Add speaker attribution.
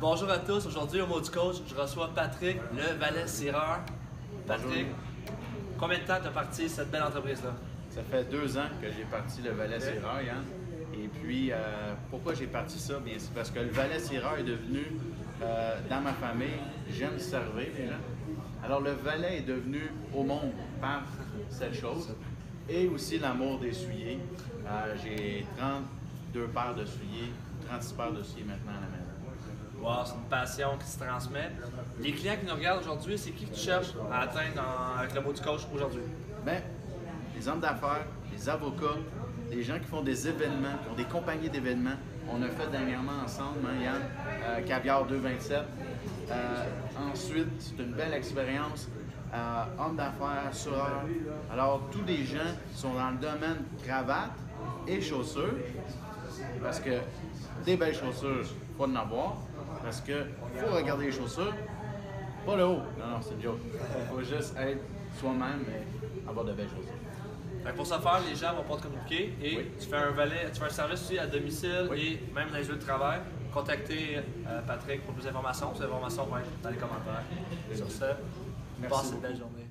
Speaker 1: Bonjour à tous. Aujourd'hui, au mot du coach, je reçois Patrick, le valet sireur. Patrick, combien de temps tu as parti cette belle entreprise-là?
Speaker 2: Ça fait deux ans que j'ai parti le valet sireur, Yann. Et puis, euh, pourquoi j'ai parti ça? Bien, c'est parce que le valet sireur est devenu, euh, dans ma famille, j'aime servir les gens. Alors, le valet est devenu au monde par cette chose. Et aussi l'amour des souliers. Euh, j'ai 32 paires de souliers, 36 paires de souliers maintenant à la maison.
Speaker 1: C'est une passion qui se transmet. Les clients qui nous regardent aujourd'hui, c'est qui que tu cherches à atteindre avec le mot du coach aujourd'hui?
Speaker 2: Ben, les hommes d'affaires, les avocats, les gens qui font des événements, qui ont des compagnies d'événements. On a fait dernièrement ensemble, hein, Yann, euh, Caviar 227. Euh, ensuite, c'est une belle expérience. Euh, hommes d'affaires, assureurs. Alors, tous les gens qui sont dans le domaine cravate et chaussures, parce que des belles chaussures, il faut en avoir, parce que faut regarder les chaussures, pas le haut. Non, non, c'est une joke. Il faut juste être soi-même et avoir de belles chaussures.
Speaker 1: Pour ce faire, les gens vont pouvoir te communiquer et
Speaker 2: Oui.
Speaker 1: tu fais un valet, tu fais un service aussi à domicile
Speaker 2: Oui.
Speaker 1: et même dans les lieux de travail. Contactez euh, Patrick pour plus d'informations. Plus d'informations vont être dans les commentaires. Sur ce, passez une belle journée.